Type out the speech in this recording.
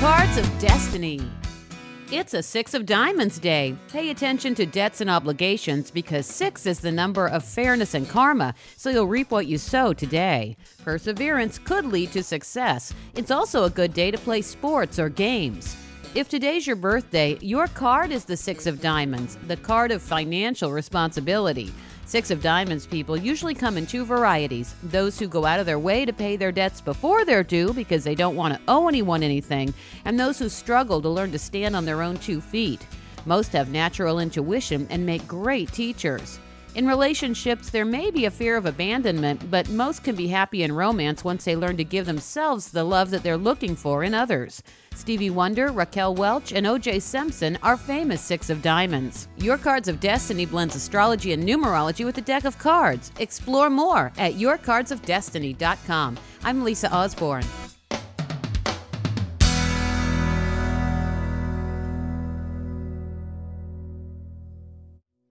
Cards of Destiny. It's a Six of Diamonds day. Pay attention to debts and obligations because six is the number of fairness and karma, so you'll reap what you sow today. Perseverance could lead to success. It's also a good day to play sports or games. If today's your birthday, your card is the Six of Diamonds, the card of financial responsibility. Six of Diamonds people usually come in two varieties those who go out of their way to pay their debts before they're due because they don't want to owe anyone anything, and those who struggle to learn to stand on their own two feet. Most have natural intuition and make great teachers. In relationships, there may be a fear of abandonment, but most can be happy in romance once they learn to give themselves the love that they're looking for in others. Stevie Wonder, Raquel Welch, and O.J. Simpson are famous Six of Diamonds. Your Cards of Destiny blends astrology and numerology with a deck of cards. Explore more at yourcardsofdestiny.com. I'm Lisa Osborne.